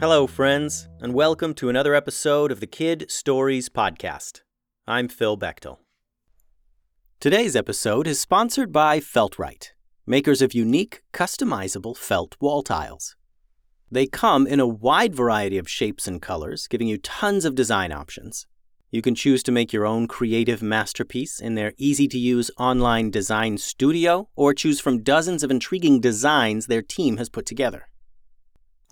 Hello, friends, and welcome to another episode of the Kid Stories Podcast. I'm Phil Bechtel. Today's episode is sponsored by Feltright, makers of unique, customizable felt wall tiles. They come in a wide variety of shapes and colors, giving you tons of design options. You can choose to make your own creative masterpiece in their easy to use online design studio, or choose from dozens of intriguing designs their team has put together.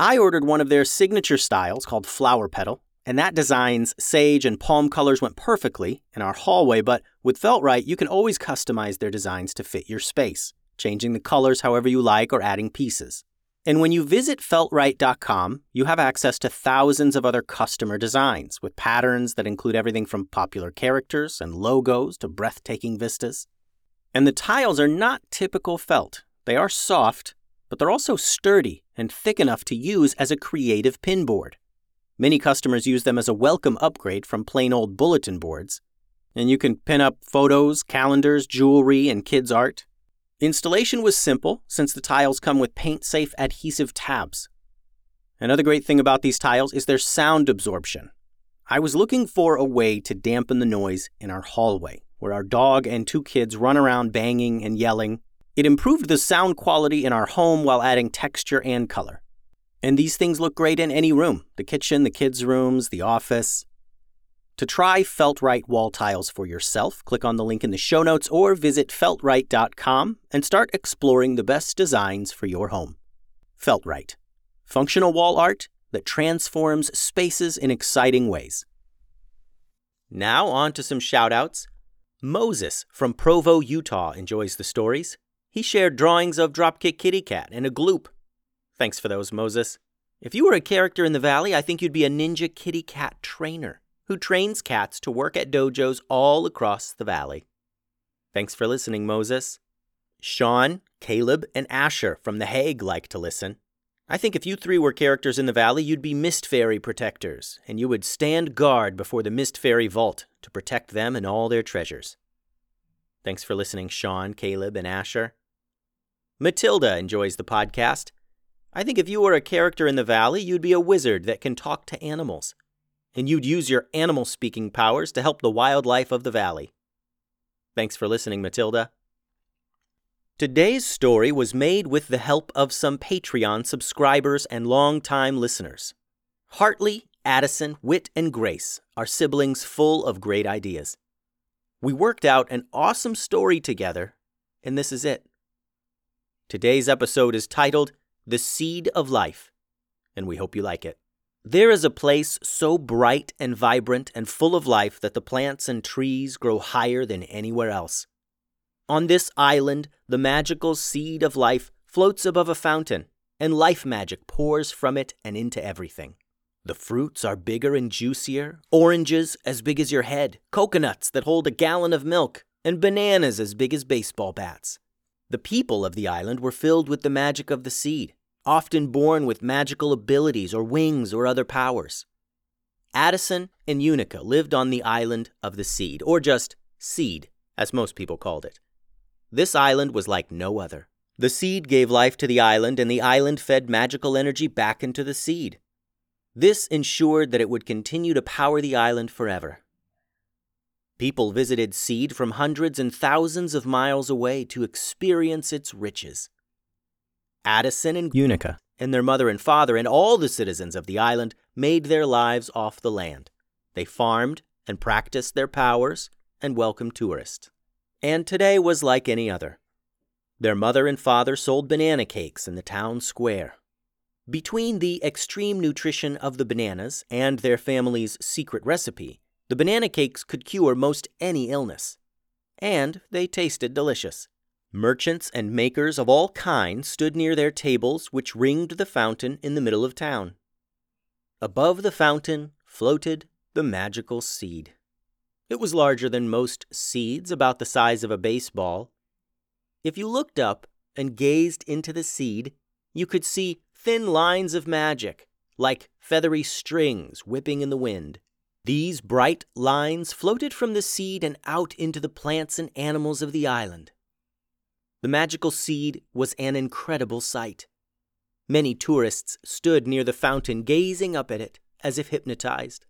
I ordered one of their signature styles called Flower Petal, and that design's sage and palm colors went perfectly in our hallway, but with Feltright, you can always customize their designs to fit your space, changing the colors however you like or adding pieces. And when you visit feltright.com, you have access to thousands of other customer designs with patterns that include everything from popular characters and logos to breathtaking vistas. And the tiles are not typical felt. They are soft, but they're also sturdy and thick enough to use as a creative pinboard. Many customers use them as a welcome upgrade from plain old bulletin boards. And you can pin up photos, calendars, jewelry, and kids' art. Installation was simple since the tiles come with paint safe adhesive tabs. Another great thing about these tiles is their sound absorption. I was looking for a way to dampen the noise in our hallway, where our dog and two kids run around banging and yelling, it improved the sound quality in our home while adding texture and color. And these things look great in any room the kitchen, the kids' rooms, the office. To try Feltright wall tiles for yourself, click on the link in the show notes or visit feltright.com and start exploring the best designs for your home. Feltright, functional wall art that transforms spaces in exciting ways. Now, on to some shoutouts. Moses from Provo, Utah enjoys the stories. He shared drawings of Dropkick Kitty Cat and a gloop. Thanks for those, Moses. If you were a character in the Valley, I think you'd be a ninja kitty cat trainer who trains cats to work at dojos all across the Valley. Thanks for listening, Moses. Sean, Caleb, and Asher from The Hague like to listen. I think if you three were characters in the Valley, you'd be Mist Fairy protectors, and you would stand guard before the Mist Fairy Vault to protect them and all their treasures. Thanks for listening, Sean, Caleb, and Asher. Matilda enjoys the podcast. I think if you were a character in the Valley, you'd be a wizard that can talk to animals. And you'd use your animal speaking powers to help the wildlife of the Valley. Thanks for listening, Matilda. Today's story was made with the help of some Patreon subscribers and longtime listeners. Hartley, Addison, Wit, and Grace are siblings full of great ideas. We worked out an awesome story together, and this is it. Today's episode is titled The Seed of Life, and we hope you like it. There is a place so bright and vibrant and full of life that the plants and trees grow higher than anywhere else. On this island, the magical seed of life floats above a fountain, and life magic pours from it and into everything. The fruits are bigger and juicier, oranges as big as your head, coconuts that hold a gallon of milk, and bananas as big as baseball bats. The people of the island were filled with the magic of the seed, often born with magical abilities or wings or other powers. Addison and Unica lived on the island of the Seed, or just Seed, as most people called it. This island was like no other. The seed gave life to the island, and the island fed magical energy back into the seed. This ensured that it would continue to power the island forever. People visited Seed from hundreds and thousands of miles away to experience its riches. Addison and Unica and their mother and father and all the citizens of the island made their lives off the land. They farmed and practiced their powers and welcomed tourists. And today was like any other. Their mother and father sold banana cakes in the town square. Between the extreme nutrition of the bananas and their family's secret recipe, the banana cakes could cure most any illness. And they tasted delicious. Merchants and makers of all kinds stood near their tables, which ringed the fountain in the middle of town. Above the fountain floated the magical seed. It was larger than most seeds, about the size of a baseball. If you looked up and gazed into the seed, you could see thin lines of magic, like feathery strings whipping in the wind. These bright lines floated from the seed and out into the plants and animals of the island. The magical seed was an incredible sight. Many tourists stood near the fountain gazing up at it as if hypnotized.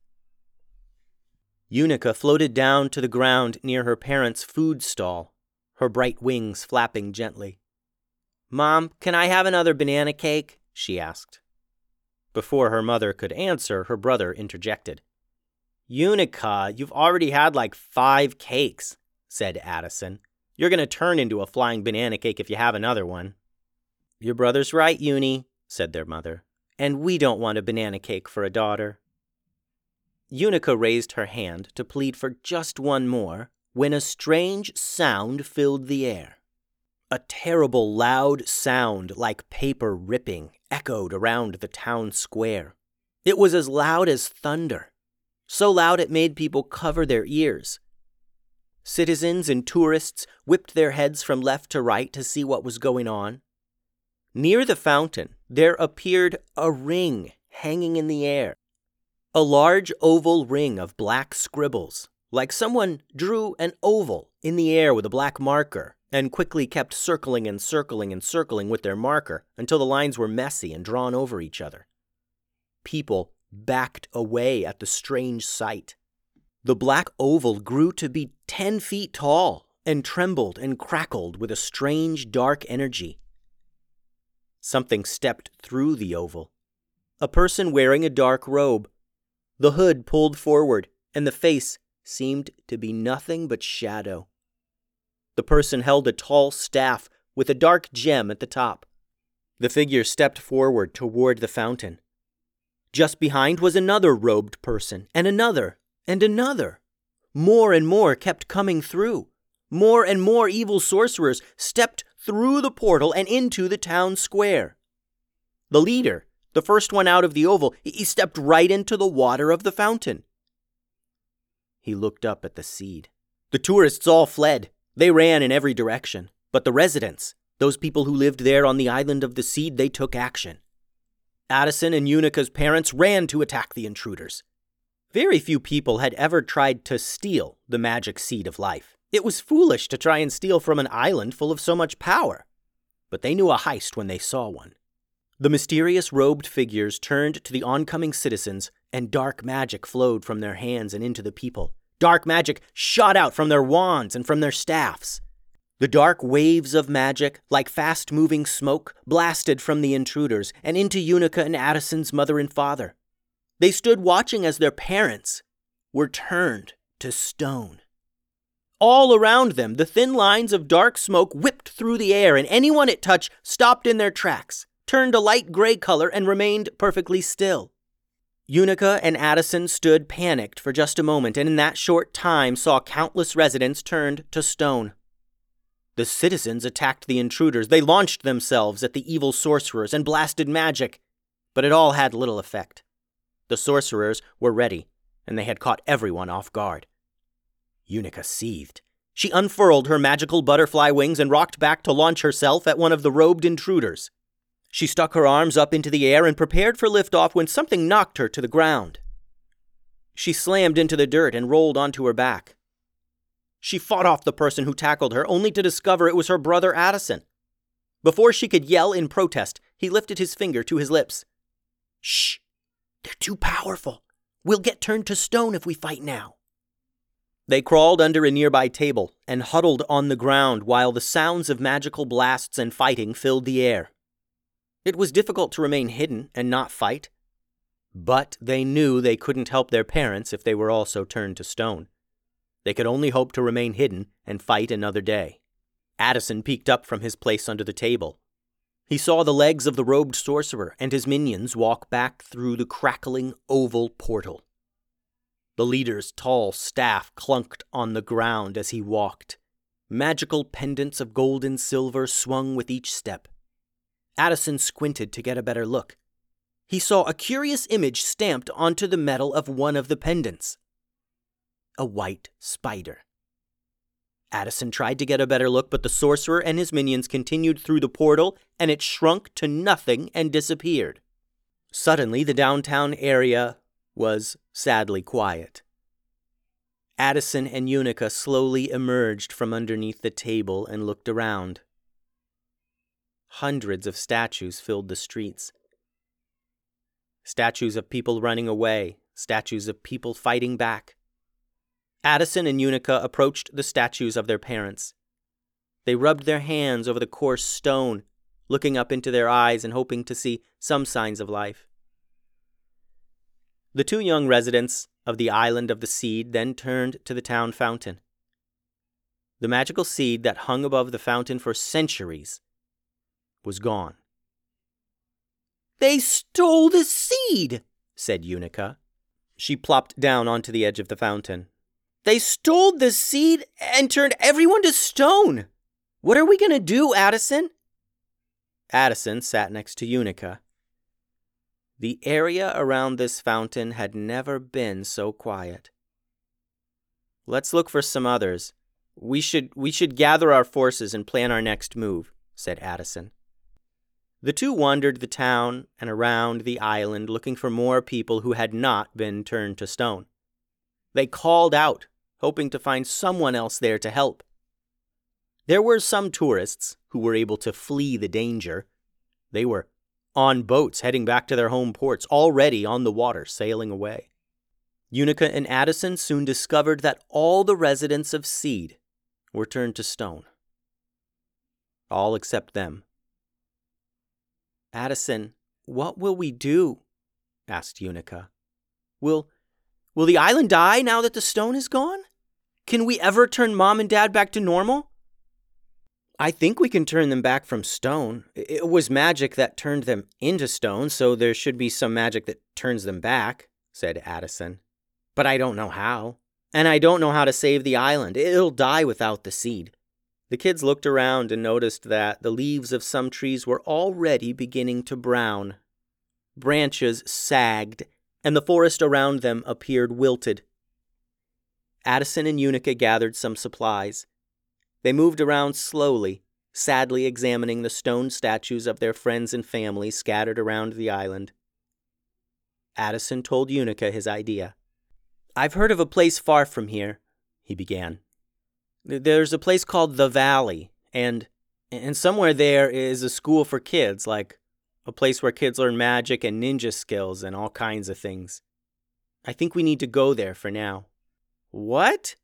Unica floated down to the ground near her parents' food stall, her bright wings flapping gently. Mom, can I have another banana cake? she asked. Before her mother could answer, her brother interjected. Unica, you've already had like five cakes, said Addison. You're going to turn into a flying banana cake if you have another one. Your brother's right, Uni, said their mother. And we don't want a banana cake for a daughter. Unica raised her hand to plead for just one more when a strange sound filled the air. A terrible loud sound like paper ripping echoed around the town square. It was as loud as thunder, so loud it made people cover their ears. Citizens and tourists whipped their heads from left to right to see what was going on. Near the fountain, there appeared a ring hanging in the air. A large oval ring of black scribbles, like someone drew an oval in the air with a black marker and quickly kept circling and circling and circling with their marker until the lines were messy and drawn over each other. People backed away at the strange sight. The black oval grew to be ten feet tall and trembled and crackled with a strange dark energy. Something stepped through the oval. A person wearing a dark robe the hood pulled forward, and the face seemed to be nothing but shadow. The person held a tall staff with a dark gem at the top. The figure stepped forward toward the fountain. Just behind was another robed person, and another, and another. More and more kept coming through. More and more evil sorcerers stepped through the portal and into the town square. The leader, the first one out of the oval, he stepped right into the water of the fountain. He looked up at the seed. The tourists all fled. They ran in every direction. But the residents, those people who lived there on the island of the seed, they took action. Addison and Unica's parents ran to attack the intruders. Very few people had ever tried to steal the magic seed of life. It was foolish to try and steal from an island full of so much power. But they knew a heist when they saw one. The mysterious robed figures turned to the oncoming citizens, and dark magic flowed from their hands and into the people. Dark magic shot out from their wands and from their staffs. The dark waves of magic, like fast moving smoke, blasted from the intruders and into Unica and Addison's mother and father. They stood watching as their parents were turned to stone. All around them, the thin lines of dark smoke whipped through the air, and anyone it touched stopped in their tracks turned a light gray color, and remained perfectly still. Unica and Addison stood panicked for just a moment, and in that short time saw countless residents turned to stone. The citizens attacked the intruders. They launched themselves at the evil sorcerers and blasted magic, but it all had little effect. The sorcerers were ready, and they had caught everyone off guard. Unica seethed. She unfurled her magical butterfly wings and rocked back to launch herself at one of the robed intruders. She stuck her arms up into the air and prepared for liftoff when something knocked her to the ground. She slammed into the dirt and rolled onto her back. She fought off the person who tackled her, only to discover it was her brother Addison. Before she could yell in protest, he lifted his finger to his lips. Shh! They're too powerful. We'll get turned to stone if we fight now. They crawled under a nearby table and huddled on the ground while the sounds of magical blasts and fighting filled the air. It was difficult to remain hidden and not fight, but they knew they couldn't help their parents if they were also turned to stone. They could only hope to remain hidden and fight another day. Addison peeked up from his place under the table. He saw the legs of the robed sorcerer and his minions walk back through the crackling oval portal. The leader's tall staff clunked on the ground as he walked. Magical pendants of gold and silver swung with each step. Addison squinted to get a better look. He saw a curious image stamped onto the metal of one of the pendants a white spider. Addison tried to get a better look, but the sorcerer and his minions continued through the portal, and it shrunk to nothing and disappeared. Suddenly, the downtown area was sadly quiet. Addison and Unica slowly emerged from underneath the table and looked around. Hundreds of statues filled the streets. Statues of people running away, statues of people fighting back. Addison and Unica approached the statues of their parents. They rubbed their hands over the coarse stone, looking up into their eyes and hoping to see some signs of life. The two young residents of the island of the seed then turned to the town fountain. The magical seed that hung above the fountain for centuries was gone. They stole the seed, said Unica. She plopped down onto the edge of the fountain. They stole the seed and turned everyone to stone. What are we going to do, Addison? Addison sat next to Unica. The area around this fountain had never been so quiet. Let's look for some others. We should we should gather our forces and plan our next move, said Addison. The two wandered the town and around the island looking for more people who had not been turned to stone. They called out, hoping to find someone else there to help. There were some tourists who were able to flee the danger. They were on boats heading back to their home ports, already on the water, sailing away. Unica and Addison soon discovered that all the residents of Seed were turned to stone. All except them. Addison, what will we do? asked Unica. Will will the island die now that the stone is gone? Can we ever turn mom and dad back to normal? I think we can turn them back from stone. It was magic that turned them into stone, so there should be some magic that turns them back, said Addison. But I don't know how. And I don't know how to save the island. It'll die without the seed. The kids looked around and noticed that the leaves of some trees were already beginning to brown. Branches sagged, and the forest around them appeared wilted. Addison and Unica gathered some supplies. They moved around slowly, sadly examining the stone statues of their friends and family scattered around the island. Addison told Unica his idea. I've heard of a place far from here, he began. There's a place called the Valley, and and somewhere there is a school for kids, like a place where kids learn magic and ninja skills and all kinds of things. I think we need to go there for now. What?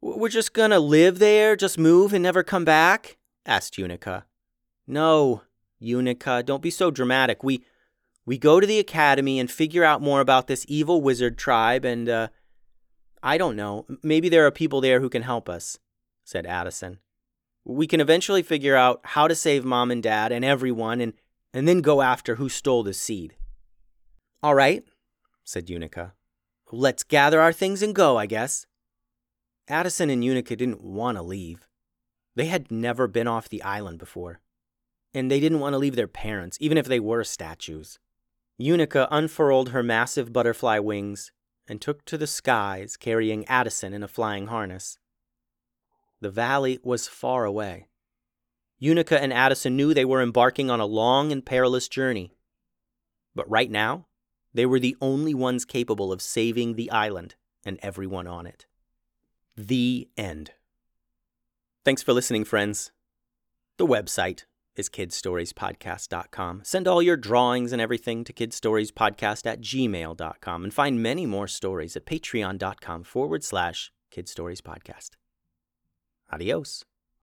We're just gonna live there, just move and never come back? asked Unica. No, Unica, don't be so dramatic. We we go to the academy and figure out more about this evil wizard tribe and uh I don't know, maybe there are people there who can help us, said Addison. We can eventually figure out how to save mom and dad and everyone and and then go after who stole the seed. All right, said Unica. Let's gather our things and go, I guess. Addison and Unica didn't want to leave. They had never been off the island before, and they didn't want to leave their parents, even if they were statues. Unica unfurled her massive butterfly wings and took to the skies, carrying Addison in a flying harness. The valley was far away. Unica and Addison knew they were embarking on a long and perilous journey. But right now, They were the only ones capable of saving the island and everyone on it. The end. Thanks for listening, friends. The website is kidstoriespodcast.com. Send all your drawings and everything to kidstoriespodcast at gmail.com and find many more stories at patreon.com forward slash kidstoriespodcast. Adios.